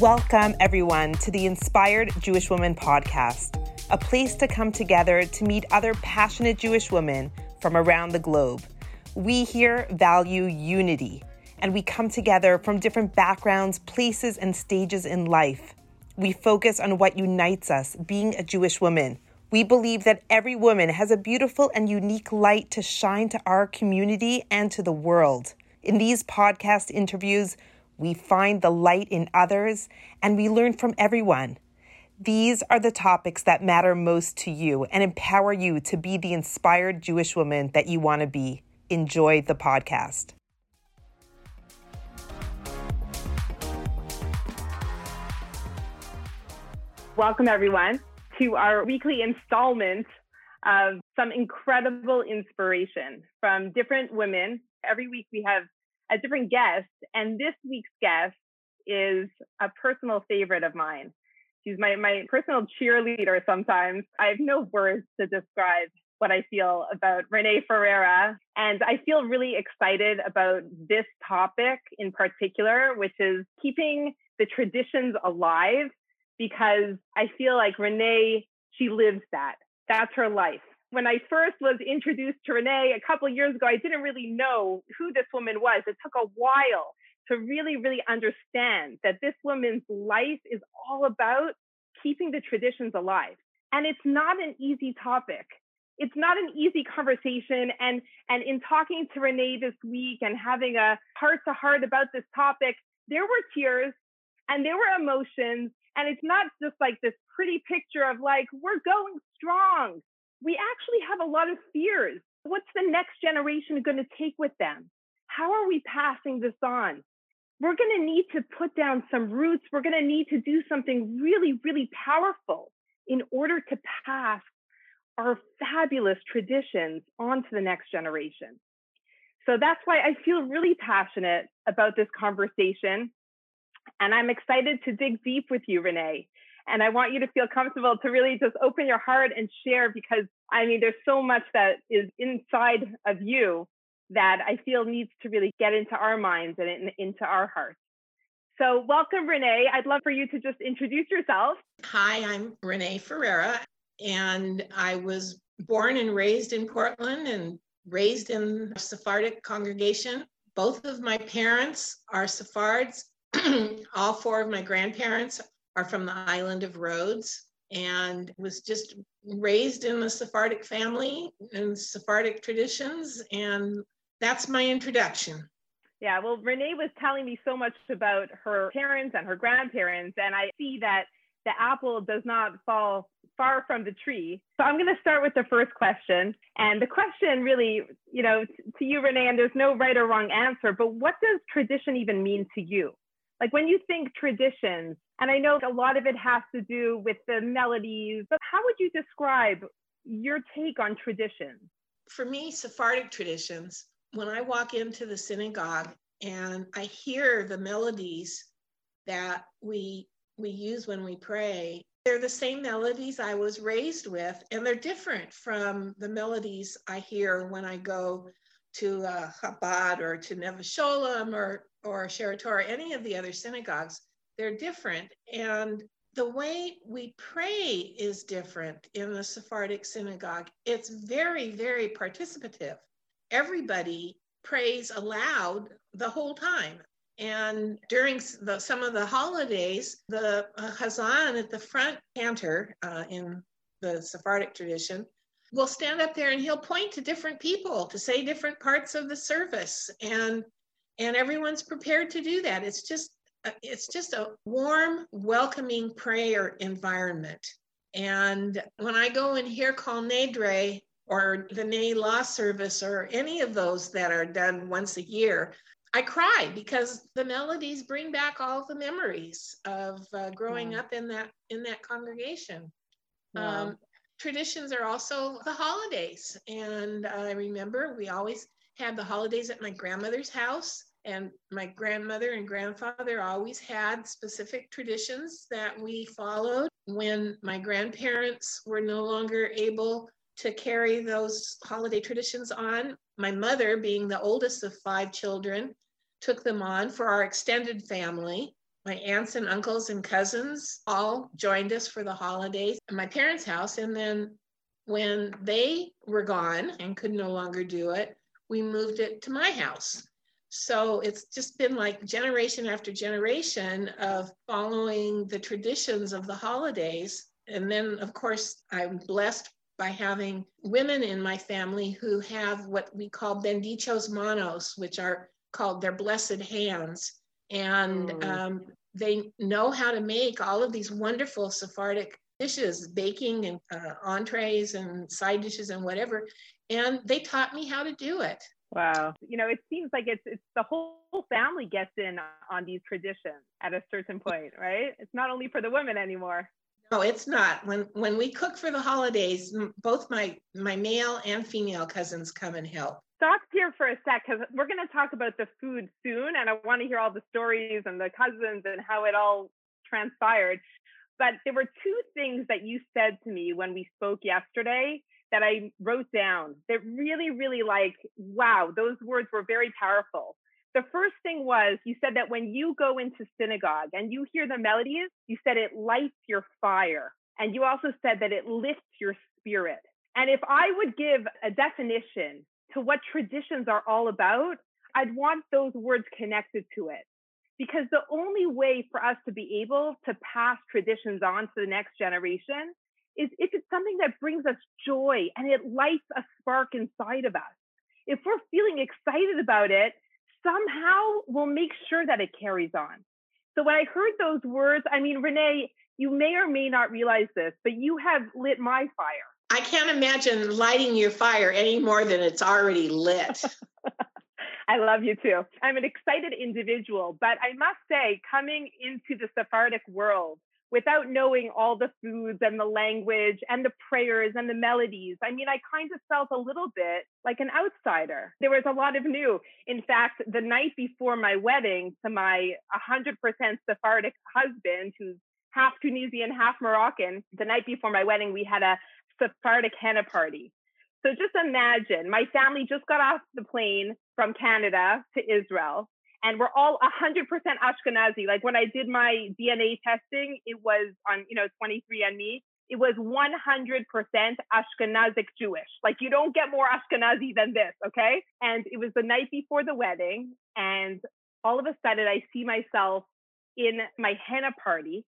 Welcome, everyone, to the Inspired Jewish Woman podcast, a place to come together to meet other passionate Jewish women from around the globe. We here value unity, and we come together from different backgrounds, places, and stages in life. We focus on what unites us, being a Jewish woman. We believe that every woman has a beautiful and unique light to shine to our community and to the world. In these podcast interviews, we find the light in others and we learn from everyone. These are the topics that matter most to you and empower you to be the inspired Jewish woman that you want to be. Enjoy the podcast. Welcome, everyone, to our weekly installment of some incredible inspiration from different women. Every week we have a different guest, and this week's guest is a personal favorite of mine. She's my, my personal cheerleader sometimes. I have no words to describe what I feel about Renee Ferreira. And I feel really excited about this topic in particular, which is keeping the traditions alive because I feel like Renee, she lives that. That's her life when I first was introduced to Renee a couple years ago, I didn't really know who this woman was. It took a while to really, really understand that this woman's life is all about keeping the traditions alive. And it's not an easy topic. It's not an easy conversation. And, and in talking to Renee this week and having a heart to heart about this topic, there were tears and there were emotions. And it's not just like this pretty picture of like, we're going strong we actually have a lot of fears. What's the next generation going to take with them? How are we passing this on? We're going to need to put down some roots. We're going to need to do something really, really powerful in order to pass our fabulous traditions on to the next generation. So that's why I feel really passionate about this conversation. And I'm excited to dig deep with you, Renee. And I want you to feel comfortable to really just open your heart and share because I mean, there's so much that is inside of you that I feel needs to really get into our minds and in, into our hearts. So, welcome, Renee. I'd love for you to just introduce yourself. Hi, I'm Renee Ferreira, and I was born and raised in Portland and raised in a Sephardic congregation. Both of my parents are Sephards. All four of my grandparents are from the island of Rhodes and was just raised in a Sephardic family and Sephardic traditions. And that's my introduction. Yeah, well, Renee was telling me so much about her parents and her grandparents, and I see that the apple does not fall far from the tree. So I'm going to start with the first question. And the question really, you know, to you, Renee, and there's no right or wrong answer, but what does tradition even mean to you? Like when you think traditions, and I know a lot of it has to do with the melodies, but how would you describe your take on traditions? For me, Sephardic traditions, when I walk into the synagogue and I hear the melodies that we we use when we pray, they're the same melodies I was raised with, and they're different from the melodies I hear when I go to uh, Chabad or to Neve Sholem or or Shaarie Torah, any of the other synagogues, they're different. And the way we pray is different in the Sephardic synagogue. It's very, very participative. Everybody prays aloud the whole time. And during the, some of the holidays, the uh, Chazan at the front cantor uh, in the Sephardic tradition will stand up there and he'll point to different people to say different parts of the service. And and everyone's prepared to do that. It's just uh, it's just a warm welcoming prayer environment. And when i go and hear Kol Nidre or the Neilah service or any of those that are done once a year i cry because the melodies bring back all the memories of uh, growing up in that in that congregation. Um, traditions are also the holidays. And i remember we always had the holidays at my grandmother's house. And my grandmother and grandfather always had specific traditions that we followed. When my grandparents were no longer able to carry those holiday traditions on, my mother, being the oldest of five children, took them on for our extended family. my aunts and uncles and cousins all joined us for the holidays at my parents' house. And then when they were gone and could no longer do it, we moved it to my house. So it's just been like generation after generation of following the traditions of the holidays. And then, of course, I'm blessed by having women in my family who have what we call bendichos manos, which are called their blessed hands. And mm. um, they know how to make all of these wonderful Sephardic dishes, baking and uh, entrees and side dishes and whatever. And they taught me how to do it. Wow. You know, it seems like it's it's the whole family gets in on these traditions at a certain point, right? It's not only for the women anymore. No, it's not. When when we cook for the holidays, both my my male and female cousins come and help. Stop here for a sec because we're going to talk about the food soon, and I want to hear all the stories and the cousins and how it all transpired. But there were two things that you said to me when we spoke yesterday that I wrote down that really, really like, wow, those words were very powerful. The first thing was you said that when you go into synagogue and you hear the melodies, you said it lights your fire. And you also said that it lifts your spirit. And if I would give a definition to what traditions are all about, I'd want those words connected to it. Because the only way for us to be able to pass traditions on to the next generation is if it's something that brings us joy and it lights a spark inside of us. If we're feeling excited about it, somehow we'll make sure that it carries on. So when I heard those words, I mean, Renee, you may or may not realize this, but you have lit my fire. I can't imagine lighting your fire any more than it's already lit. I love you too. I'm an excited individual, but I must say, coming into the Sephardic world, without knowing all the foods and the language and the prayers and the melodies. I mean, I kind of felt a little bit like an outsider. There was a lot of new. In fact, the night before my wedding to my 100% Sephardic husband, who's half Tunisian, half Moroccan, the night before my wedding, we had a Sephardic henna party. So just imagine my family just got off the plane from Canada to Israel and we're all 100% Ashkenazi. Like when I did my DNA testing, it was on, you know, 23andMe, it was 100% Ashkenazic Jewish. Like you don't get more Ashkenazi than this, okay? And it was the night before the wedding, and all of a sudden I see myself in my henna party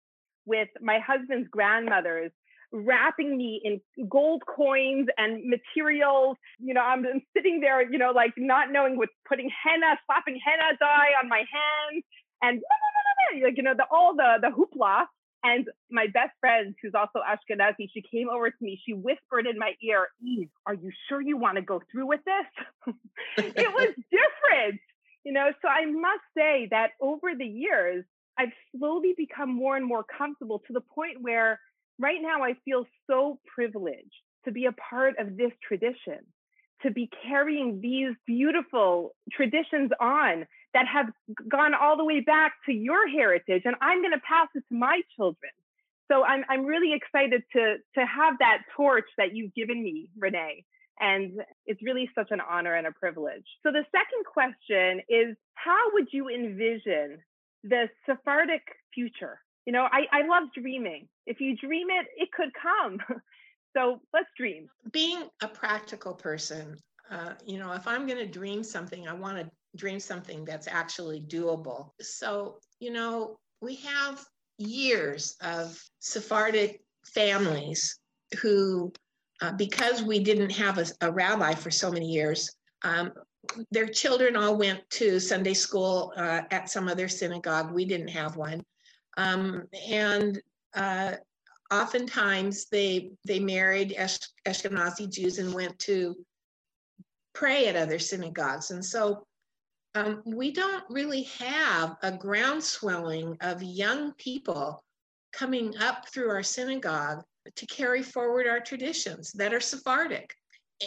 with my husband's grandmothers wrapping me in gold coins and materials. You know, I'm, sitting there, you know, like not knowing what putting henna, slapping henna dye on my hands, and like you know, the all the the hoopla. And my best friend, who's also Ashkenazi, she came over to me. She whispered in my ear, "Eve, are you sure you want to go through with this?" it was different, you know. So I must say that over the years, I've slowly become more and more comfortable to the point where right now I feel so privileged to be a part of this tradition, to be carrying these beautiful traditions on that have gone all the way back to your heritage. And I'm going to pass it to my children. So I'm, I'm really excited to, to have that torch that you've given me, Renee. And it's really such an honor and a privilege. So the second question is how would you envision the Sephardic future? You know, I, I love dreaming. If you dream it, it could come. so let's dream. Being a practical person, uh, you know, if I'm going to dream something, I want to dream something that's actually doable. So, you know, we have years of Sephardic families who, uh, because we didn't have a, a, rabbi for so many years, um, their children all went to Sunday school uh, at some other synagogue. We didn't have one. Um, and uh, oftentimes they they married Ashkenazi Jews and went to pray at other synagogues. And so um, we don't really have a groundswelling of young people coming up through our synagogue to carry forward our traditions that are Sephardic.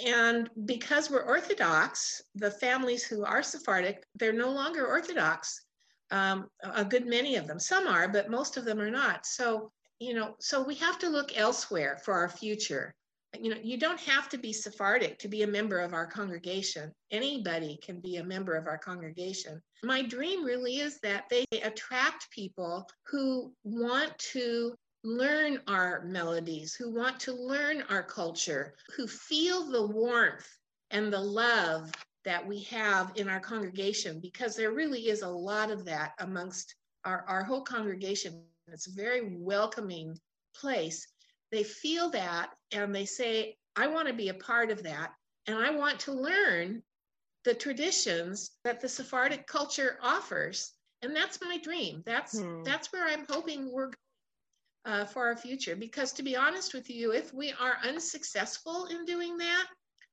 And because we're Orthodox, the families who are Sephardic, they're no longer Orthodox um, a good many of them. Some are, but most of them are not. So, you know, so we have to look elsewhere for our future. you know, you don't have to be Sephardic to be a member of our congregation. Anybody can be a member of our congregation. My dream really is that they attract people who want to learn our melodies, who want to learn our culture, who feel the warmth and the love that we have in our congregation, because there really is a lot of that amongst our, our whole congregation. It's a very welcoming place they feel that and they say, I want to be a part of that. And I want to learn the traditions that the Sephardic culture offers. And that's my dream. That's hmm. that's where I'm hoping we're uh, for our future. Because to be honest with you, if we are unsuccessful in doing that,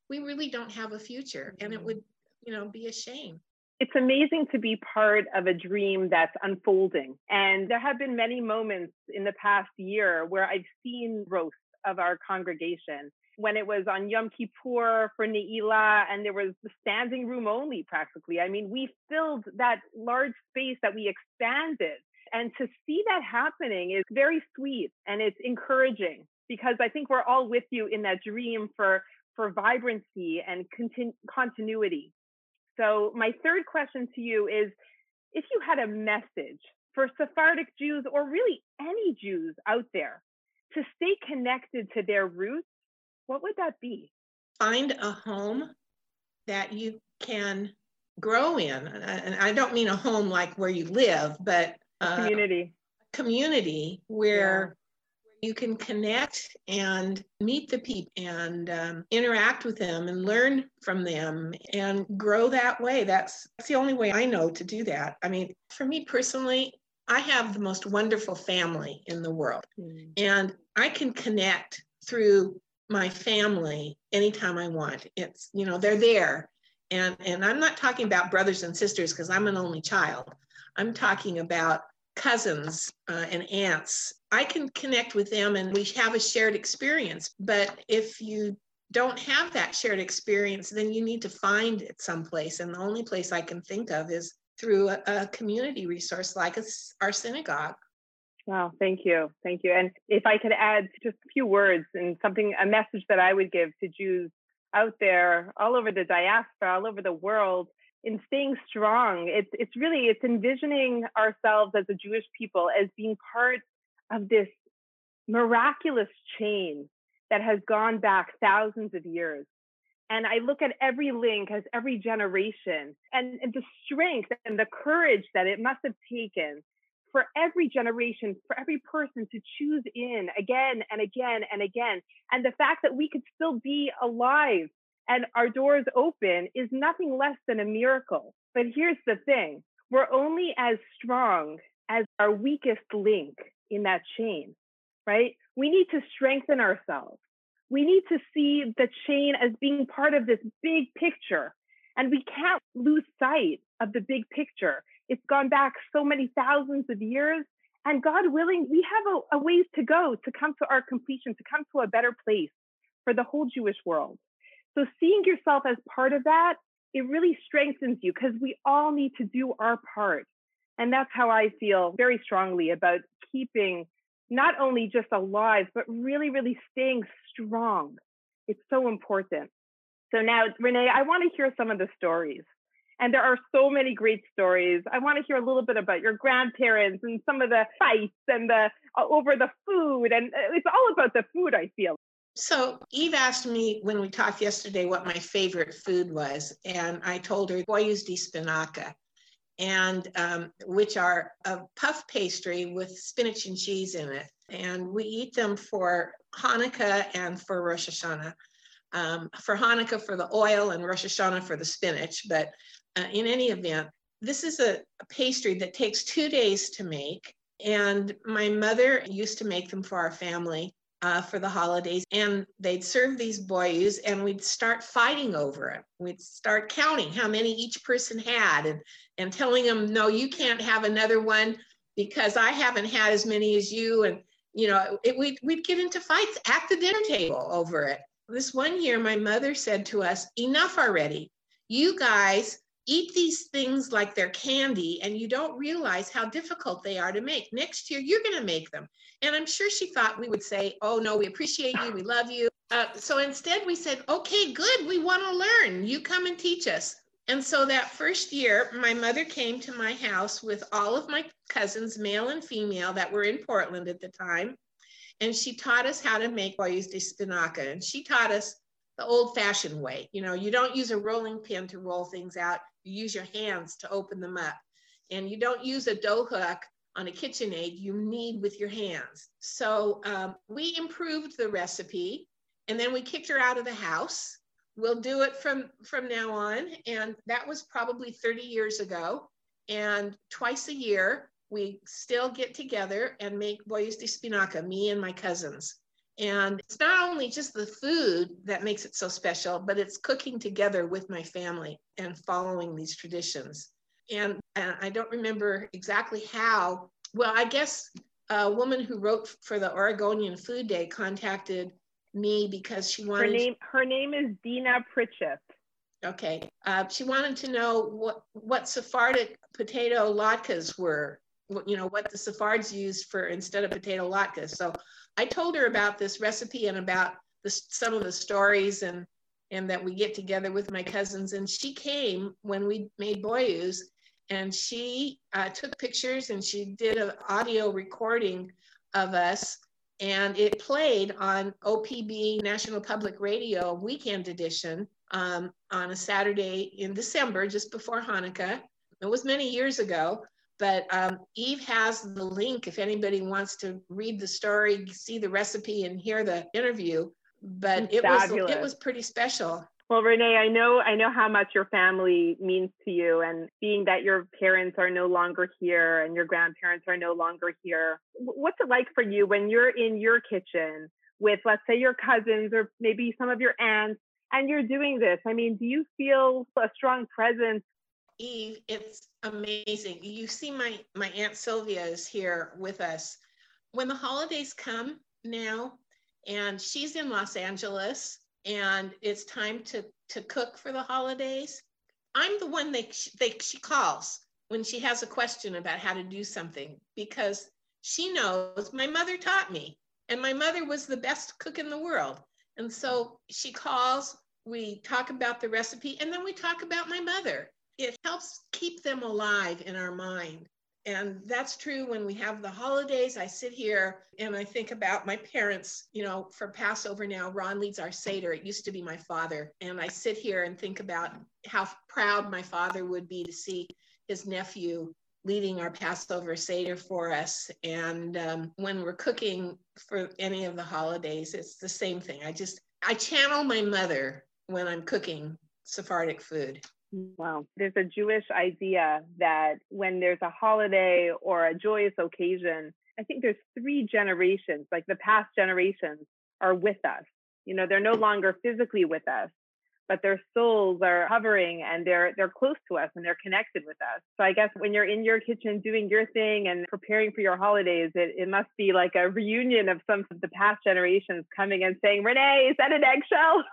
we really don't have a future, and it hmm. would, you know, be a shame it's amazing to be part of a dream that's unfolding. And there have been many moments in the past year where I've seen growth of our congregation. When it was on Yom Kippur for Ne'ilah, and there was standing room only practically. I mean, we filled that large space that we expanded. And to see that happening is very sweet and it's encouraging because I think we're all with you in that dream for, for vibrancy and continu- continuity. So, my third question to you is if you had a message for Sephardic Jews or really any Jews out there to stay connected to their roots, what would that be? Find a home that you can grow in. And I don't mean a home like where you live, but a community. community where you can connect and meet the people and um, interact with them and learn from them and grow that way. That's, that's the only way I know to do that. I mean, for me personally, I have the most wonderful family in the world, mm. and I can connect through my family anytime I want. It's, you know, they're there. And, and I'm not talking about brothers and sisters because I'm an only child. I'm talking about cousins uh, and aunts. I can connect with them and we have a shared experience. But if you don't have that shared experience, then you need to find it someplace. And the only place I can think of is through a, a community resource like a, our synagogue. Wow, thank you. Thank you. And if I could add just a few words and something, a message that I would give to Jews out there, all over the diaspora, all over the world, in staying strong. It's it's really it's envisioning ourselves as a Jewish people as being part of this miraculous chain that has gone back thousands of years. And I look at every link as every generation and, and the strength and the courage that it must have taken for every generation, for every person to choose in again and again and again. And the fact that we could still be alive and our doors open is nothing less than a miracle. But here's the thing we're only as strong as our weakest link in that chain, right? We need to strengthen ourselves. We need to see the chain as being part of this big picture. And we can't lose sight of the big picture. It's gone back so many thousands of years. And God willing, we have a, a ways to go to come to our completion, to come to a better place for the whole Jewish world. So seeing yourself as part of that, it really strengthens you because we all need to do our part. And that's how I feel very strongly about keeping not only just alive, but really, really staying strong. It's so important. So now, Renee, I want to hear some of the stories. And there are so many great stories. I want to hear a little bit about your grandparents and some of the fights and the uh, over the food. And uh, it's all about the food, I feel. So Eve asked me when we talked yesterday what my favorite food was, and I told her bollos de spinaca, and um, which are a puff pastry with spinach and cheese in it, and we eat them for Hanukkah and for Rosh Hashanah. Um, for Hanukkah for the oil and Rosh Hashanah for the spinach, but uh, in any event, this is a, a pastry that takes two days to make, and my mother used to make them for our family uh, for the holidays. And they'd serve these bollos and we'd start fighting over it. We'd start counting how many each person had and, and telling them, no, you can't have another one because I haven't had as many as you. And, you know, it, we'd, we'd get into fights at the dinner table over it. This one year, my mother said to us, enough already. You guys eat these things like they're candy and you don't realize how difficult they are to make. Next year, you're going to make them. And I'm sure she thought we would say, oh, no, we appreciate you, we love you. Uh, so instead, we said, okay, good, we want to learn. You come and teach us. And so that first year, my mother came to my house with all of my cousins, male and female, that were in Portland at the time. And she taught us how to make bollos de espinaca. And she taught us the old fashioned way. You know, you don't use a rolling pin to roll things out, you use your hands to open them up. And you don't use a dough hook on a KitchenAid, you knead with your hands. So um, we improved the recipe and then we kicked her out of the house we'll do it from from now on and that was probably 30 years ago and twice a year we still get together and make bollos de espinaca me and my cousins and it's not only just the food that makes it so special but it's cooking together with my family and following these traditions and, and i don't remember exactly how well i guess a woman who wrote for the oregonian food day contacted me because she wanted. Her name, her name is Dina Pritchett. Okay. Uh, she wanted to know what, what Sephardic potato latkes were, what, you know, what the Sephards used for instead of potato latkes. So I told her about this recipe and about the, some of the stories and, and that we get together with my cousins. And she came when we made bollos and she uh, took pictures and she did an audio recording of us and it played on OPB National Public Radio weekend edition um, on a Saturday in December, just before Hanukkah. It was many years ago, but um, Eve has the link if anybody wants to read the story, see the recipe, and hear the interview. But it was it was pretty special. Well, Renee, I know I know how much your family means to you, and being that your parents are no longer here and your grandparents are no longer here, what's it like for you when you're in your kitchen with, let's say, your cousins or maybe some of your aunts, and you're doing this? I mean, do you feel a strong presence? Eve, it's amazing. You see, my my aunt Sylvia is here with us. When the holidays come now, and she's in Los Angeles and it's time to to cook for the holidays i'm the one that they, she calls when she has a question about how to do something because she knows my mother taught me and my mother was the best cook in the world and so she calls we talk about the recipe and then we talk about my mother it helps keep them alive in our mind and that's true when we have the holidays. I sit here and I think about my parents, you know, for Passover now, Ron leads our Seder. It used to be my father. And I sit here and think about how proud my father would be to see his nephew leading our Passover Seder for us. And um, when we're cooking for any of the holidays, it's the same thing. I just, I channel my mother when I'm cooking Sephardic food. Wow. There's a Jewish idea that when there's a holiday or a joyous occasion, I think there's three generations, like the past generations are with us. You know, they're no longer physically with us, but their souls are hovering and they're they're close to us and they're connected with us. So I guess when you're in your kitchen doing your thing and preparing for your holidays, it, it must be like a reunion of some of the past generations coming and saying, Renee, is that an eggshell?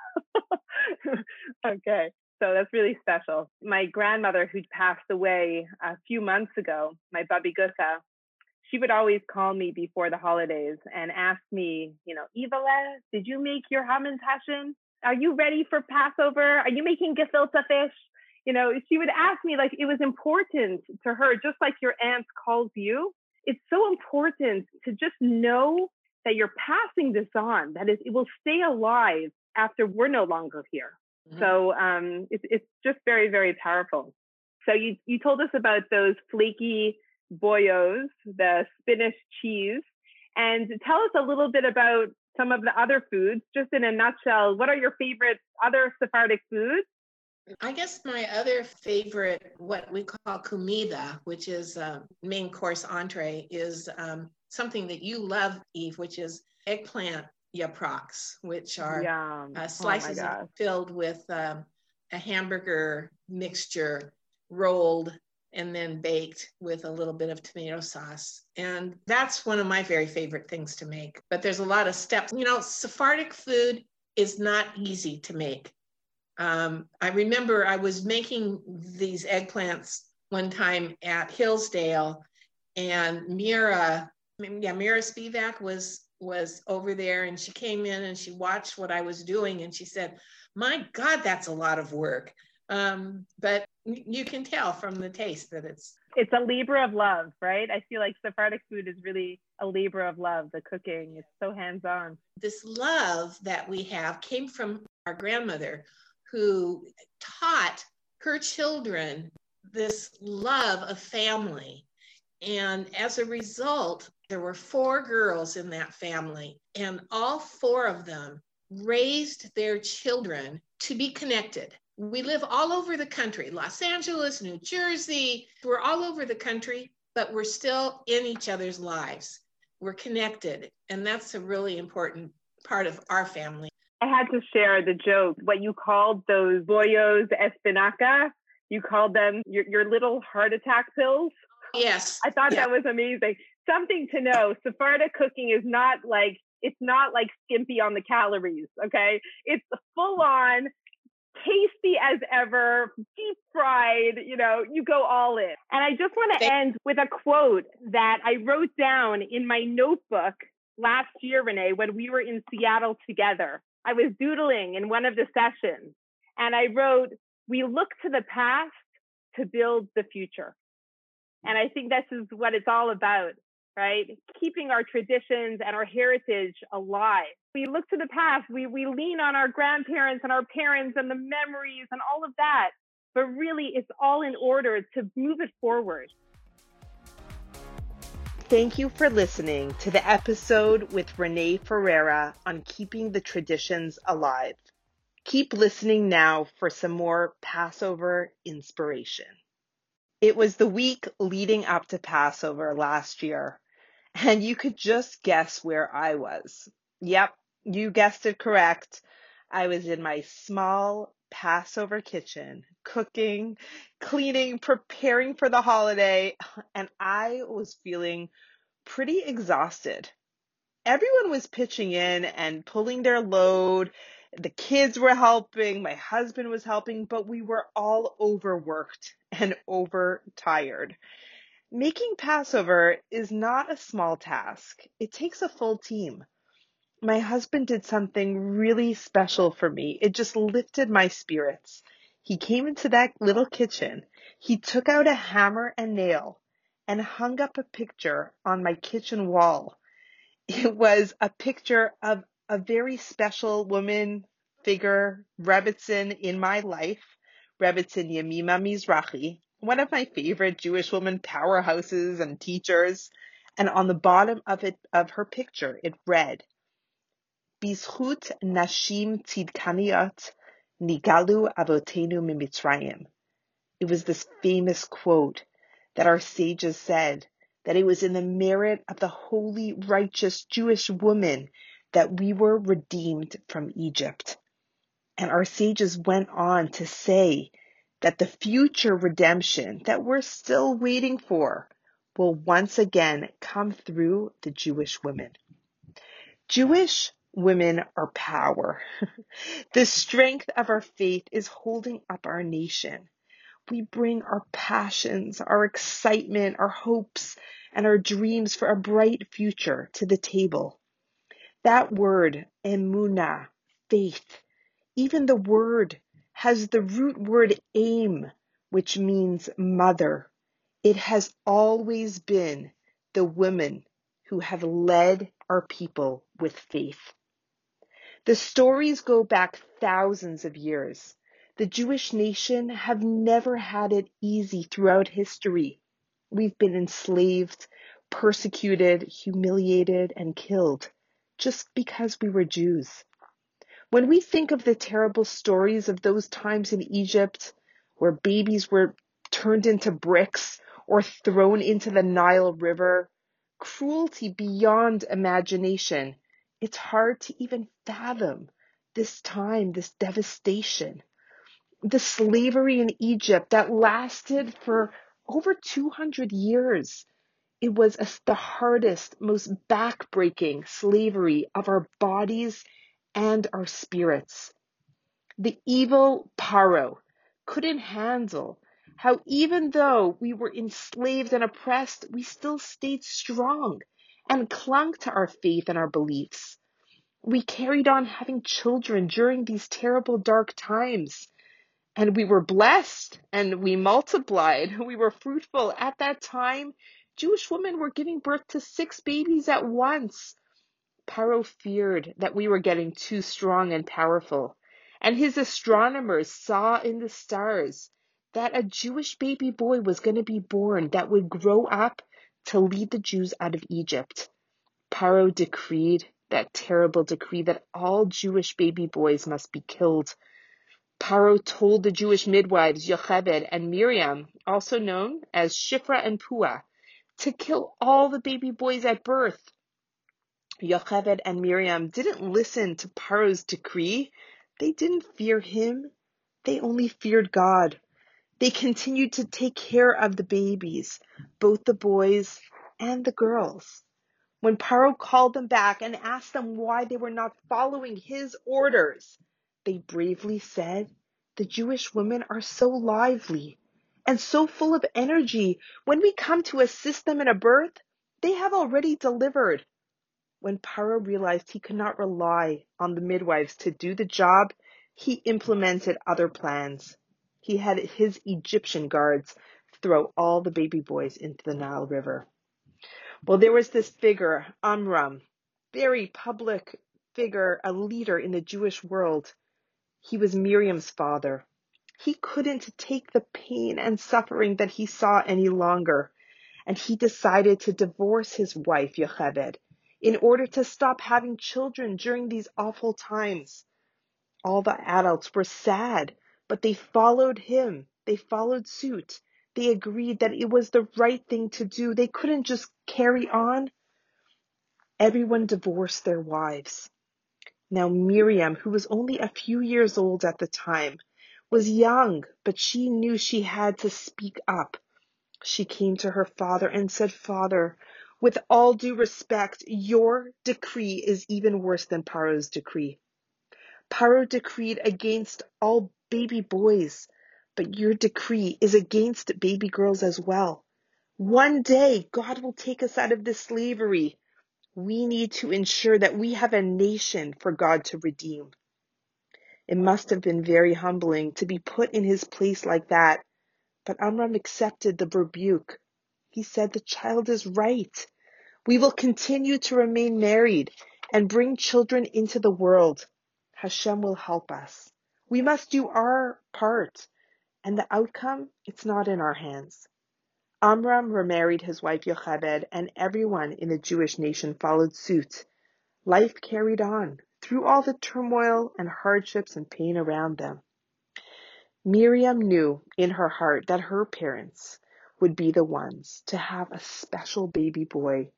okay. So that's really special. My grandmother, who passed away a few months ago, my Babi Gusa, she would always call me before the holidays and ask me, you know, Ivale, did you make your hamantaschen? Are you ready for Passover? Are you making gefilte fish? You know, she would ask me like it was important to her, just like your aunt calls you. It's so important to just know that you're passing this on, that it will stay alive after we're no longer here. Mm-hmm. So um, it's, it's just very, very powerful. So you, you told us about those flaky bollos, the spinach cheese, and tell us a little bit about some of the other foods, just in a nutshell. What are your favorite other Sephardic foods? I guess my other favorite, what we call comida, which is a main course entree, is um, something that you love, Eve, which is eggplant yaprocks, which are uh, oh slices oh filled with um, a hamburger mixture rolled and then baked with a little bit of tomato sauce. And that's one of my very favorite things to make. But there's a lot of steps. You know, Sephardic food is not easy to make. Um, I remember I was making these eggplants one time at Hillsdale, and Mira, yeah, Mira Spivak was was over there and she came in and she watched what I was doing and she said, My God, that's a lot of work. Um, but you can tell from the taste that it's it's a labor of love, right? I feel like Sephardic food is really a labor of love. The cooking is so hands on. This love that we have came from our grandmother who taught her children this love of family. And as a result, there were four girls in that family, and all four of them raised their children to be connected. We live all over the country Los Angeles, New Jersey, we're all over the country, but we're still in each other's lives. We're connected, and that's a really important part of our family. I had to share the joke. What you called those boyos espinaca, you called them your, your little heart attack pills. Yes. I thought yeah. that was amazing. Something to know Sephardic cooking is not like, it's not like skimpy on the calories, okay? It's full on, tasty as ever, deep fried, you know, you go all in. And I just want to end with a quote that I wrote down in my notebook last year, Renee, when we were in Seattle together. I was doodling in one of the sessions and I wrote, We look to the past to build the future. And I think this is what it's all about, right? Keeping our traditions and our heritage alive. We look to the past, we, we lean on our grandparents and our parents and the memories and all of that. But really, it's all in order to move it forward. Thank you for listening to the episode with Renee Ferreira on keeping the traditions alive. Keep listening now for some more Passover inspiration. It was the week leading up to Passover last year, and you could just guess where I was. Yep, you guessed it correct. I was in my small Passover kitchen, cooking, cleaning, preparing for the holiday, and I was feeling pretty exhausted. Everyone was pitching in and pulling their load. The kids were helping, my husband was helping, but we were all overworked and overtired. Making Passover is not a small task. It takes a full team my husband did something really special for me. It just lifted my spirits. He came into that little kitchen. He took out a hammer and nail and hung up a picture on my kitchen wall. It was a picture of a very special woman figure, Rebbetzin, in my life, Rebbetzin Yemima Mizrahi, one of my favorite Jewish woman powerhouses and teachers. And on the bottom of it, of her picture, it read, "Bizchut Nashim Tzidkaniot Nigalu Avotenu Mimitzrayim." It was this famous quote that our sages said that it was in the merit of the holy, righteous Jewish woman that we were redeemed from Egypt. And our sages went on to say that the future redemption that we're still waiting for will once again come through the Jewish women. Jewish women are power. the strength of our faith is holding up our nation. We bring our passions, our excitement, our hopes, and our dreams for a bright future to the table. That word, emuna, faith, even the word has the root word aim, which means mother. It has always been the women who have led our people with faith. The stories go back thousands of years. The Jewish nation have never had it easy throughout history. We've been enslaved, persecuted, humiliated, and killed just because we were Jews. When we think of the terrible stories of those times in Egypt where babies were turned into bricks or thrown into the Nile River, cruelty beyond imagination, it's hard to even fathom this time, this devastation. The slavery in Egypt that lasted for over 200 years. It was a, the hardest, most backbreaking slavery of our bodies and our spirits. The evil Paro couldn't handle how even though we were enslaved and oppressed, we still stayed strong and clung to our faith and our beliefs. We carried on having children during these terrible dark times. And we were blessed and we multiplied. We were fruitful. At that time, Jewish women were giving birth to six babies at once. Paro feared that we were getting too strong and powerful, and his astronomers saw in the stars that a Jewish baby boy was going to be born that would grow up to lead the Jews out of Egypt. Paro decreed that terrible decree that all Jewish baby boys must be killed. Paro told the Jewish midwives Yocheved and Miriam, also known as Shifra and Pua, to kill all the baby boys at birth. Yocheved and Miriam didn't listen to Paro's decree. They didn't fear him. They only feared God. They continued to take care of the babies, both the boys and the girls. When Paro called them back and asked them why they were not following his orders, they bravely said, The Jewish women are so lively and so full of energy. When we come to assist them in a birth, they have already delivered. When Paro realized he could not rely on the midwives to do the job, he implemented other plans. He had his Egyptian guards throw all the baby boys into the Nile River. Well, there was this figure, Amram, very public figure, a leader in the Jewish world. He was Miriam's father. He couldn't take the pain and suffering that he saw any longer, and he decided to divorce his wife, Yocheved, in order to stop having children during these awful times. All the adults were sad, but they followed him. They followed suit. They agreed that it was the right thing to do. They couldn't just carry on. Everyone divorced their wives. Now Miriam, who was only a few years old at the time, was young, but she knew she had to speak up. She came to her father and said, Father, with all due respect, your decree is even worse than Paro's decree. Paro decreed against all baby boys but your decree is against baby girls as well. One day, God will take us out of this slavery. We need to ensure that we have a nation for God to redeem. It must have been very humbling to be put in his place like that. But Amram accepted the rebuke. He said, The child is right. We will continue to remain married and bring children into the world. Hashem will help us. We must do our part and the outcome, it's not in our hands. Amram remarried his wife Yocheved, and everyone in the Jewish nation followed suit. Life carried on through all the turmoil and hardships and pain around them. Miriam knew in her heart that her parents would be the ones to have a special baby boy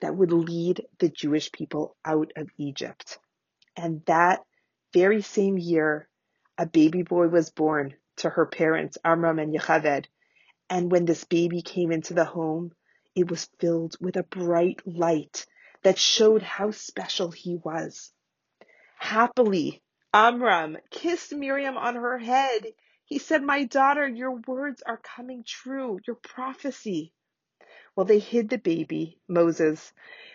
that would lead the Jewish people out of Egypt. And that very same year, a baby boy was born to her parents, Amram and Yocheved. And when this baby came into the home, it was filled with a bright light that showed how special he was. Happily, Amram kissed Miriam on her head. He said, My daughter, your words are coming true, your prophecy. Well, they hid the baby, Moses,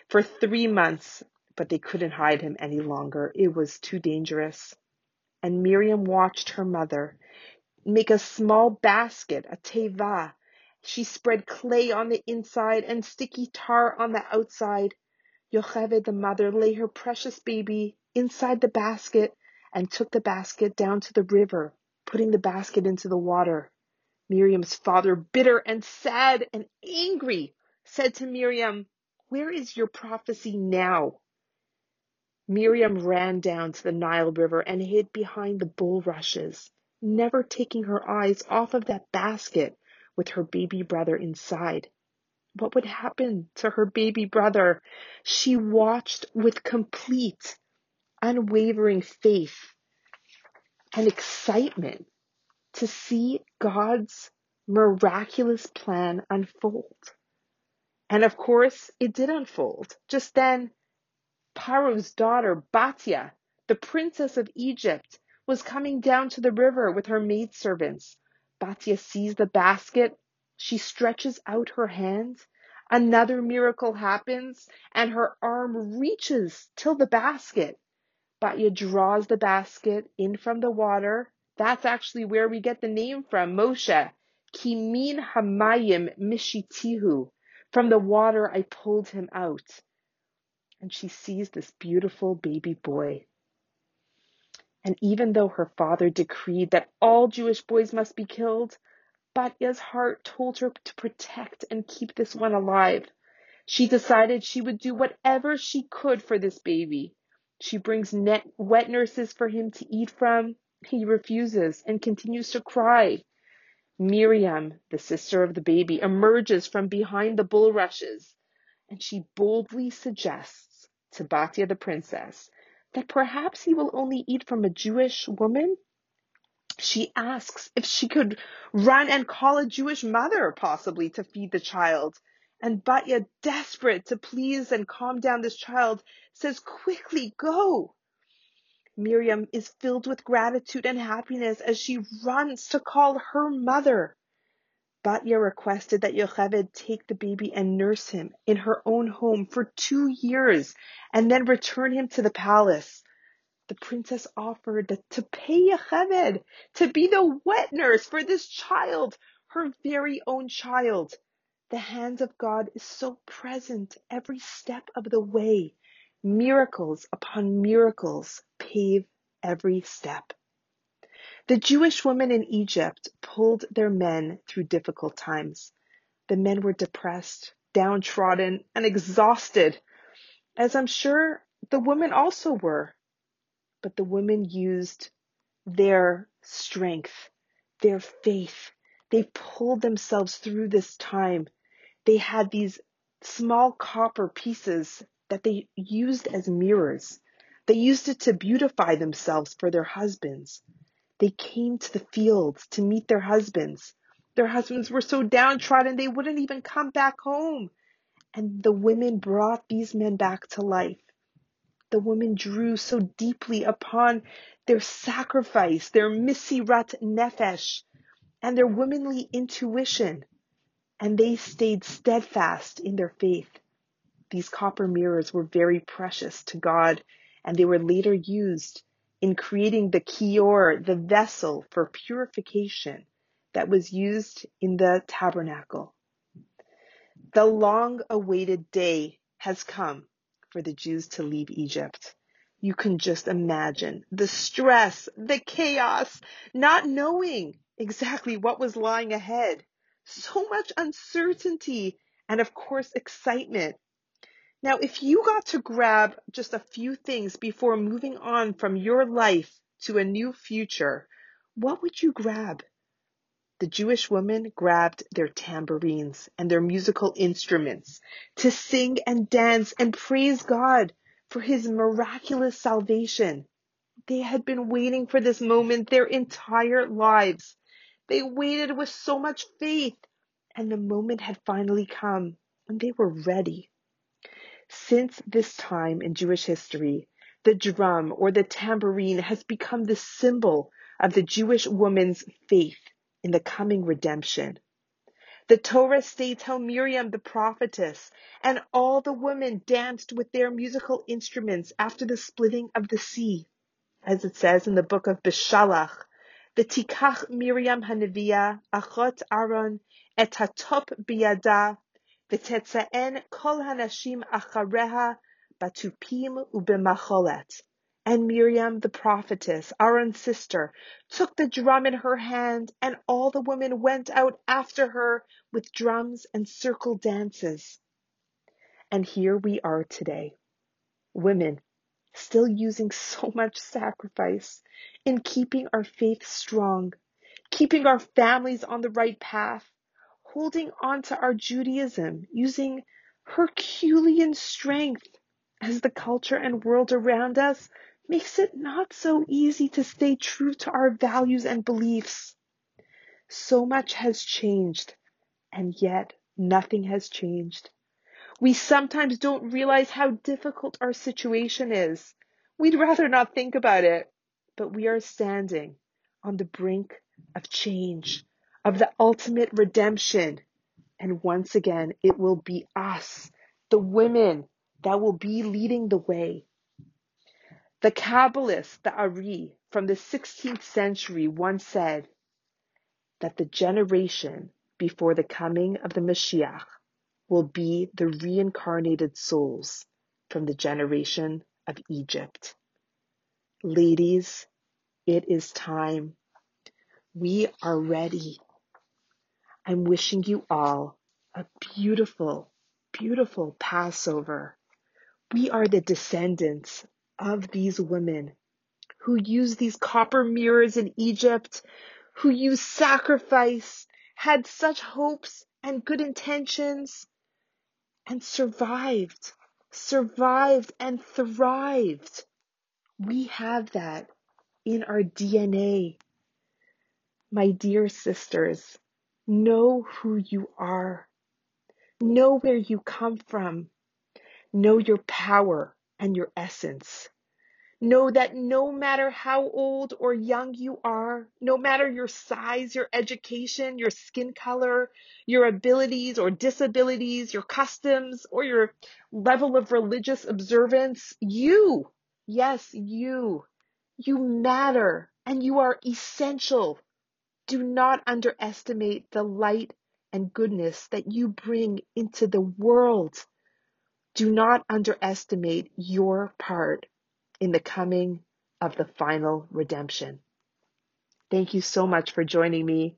for three months, but they couldn't hide him any longer. It was too dangerous. And Miriam watched her mother make a small basket, a teva. She spread clay on the inside and sticky tar on the outside. Yocheved, the mother, lay her precious baby inside the basket and took the basket down to the river, putting the basket into the water. Miriam's father, bitter and sad and angry, said to Miriam, Where is your prophecy now? Miriam ran down to the Nile River and hid behind the bulrushes never taking her eyes off of that basket with her baby brother inside. What would happen to her baby brother? She watched with complete, unwavering faith and excitement to see God's miraculous plan unfold. And of course, it did unfold. Just then, Paro's daughter, Batya, the princess of Egypt, was coming down to the river with her maidservants. Batya sees the basket. She stretches out her hand. Another miracle happens and her arm reaches till the basket. Batya draws the basket in from the water. That's actually where we get the name from, Moshe. Kimin hamayim mishitihu. From the water I pulled him out. And she sees this beautiful baby boy. And even though her father decreed that all Jewish boys must be killed, Batya's heart told her to protect and keep this one alive. She decided she would do whatever she could for this baby. She brings net, wet nurses for him to eat from. He refuses and continues to cry. Miriam, the sister of the baby, emerges from behind the bulrushes and she boldly suggests to Batya the princess that perhaps he will only eat from a Jewish woman. She asks if she could run and call a Jewish mother possibly to feed the child. And Batya, desperate to please and calm down this child, says, quickly go. Miriam is filled with gratitude and happiness as she runs to call her mother. Batya requested that Yocheved take the baby and nurse him in her own home for two years and then return him to the palace. The princess offered to pay Yocheved to be the wet nurse for this child, her very own child. The hands of God is so present every step of the way. Miracles upon miracles pave every step. The Jewish women in Egypt pulled their men through difficult times. The men were depressed, downtrodden, and exhausted, as I'm sure the women also were. But the women used their strength, their faith. They pulled themselves through this time. They had these small copper pieces that they used as mirrors. They used it to beautify themselves for their husbands. They came to the fields to meet their husbands. Their husbands were so downtrodden they wouldn't even come back home. And the women brought these men back to life. The women drew so deeply upon their sacrifice, their mesirat nefesh, and their womanly intuition, and they stayed steadfast in their faith. These copper mirrors were very precious to God, and they were later used in creating the kior, the vessel for purification that was used in the tabernacle. The long awaited day has come for the Jews to leave Egypt. You can just imagine the stress, the chaos, not knowing exactly what was lying ahead. So much uncertainty and of course excitement. Now, if you got to grab just a few things before moving on from your life to a new future, what would you grab? The Jewish women grabbed their tambourines and their musical instruments to sing and dance and praise God for his miraculous salvation. They had been waiting for this moment their entire lives. They waited with so much faith, and the moment had finally come, and they were ready. Since this time in Jewish history, the drum or the tambourine has become the symbol of the Jewish woman's faith in the coming redemption. The Torah states how Miriam the prophetess and all the women danced with their musical instruments after the splitting of the sea. As it says in the book of Beshalach, V'tikach Miriam Hanavia, achot Aaron, et hatop biyada, v'tetzaen kol hanashim achareha, batupim ubemacholet. And Miriam the prophetess, Aaron's sister, took the drum in her hand, and all the women went out after her with drums and circle dances. And here we are today, women still using so much sacrifice in keeping our faith strong, keeping our families on the right path, holding on to our Judaism using Herculean strength as the culture and world around us makes it not so easy to stay true to our values and beliefs. So much has changed, and yet nothing has changed. We sometimes don't realize how difficult our situation is. We'd rather not think about it, but we are standing on the brink of change of the ultimate redemption, And once again, it will be us, the women, that will be leading the way. The Kabbalist, the Ari, from the 16th century once said that the generation before the coming of the Mashiach will be the reincarnated souls from the generation of Egypt. Ladies, it is time. We are ready. I'm wishing you all a beautiful, beautiful Passover. We are the descendants of these women who used these copper mirrors in Egypt, who used sacrifice, had such hopes and good intentions, and survived, survived and thrived. We have that in our DNA. My dear sisters, know who you are. Know where you come from. Know your power and your essence. Know that no matter how old or young you are, no matter your size, your education, your skin color, your abilities or disabilities, your customs, or your level of religious observance, you, yes, you, you matter and you are essential. Do not underestimate the light and goodness that you bring into the world. Do not underestimate your part in the coming of the final redemption. Thank you so much for joining me.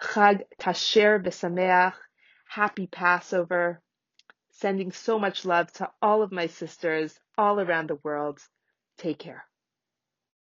Chag Kasher B'Sameach. Happy Passover. Sending so much love to all of my sisters all around the world. Take care.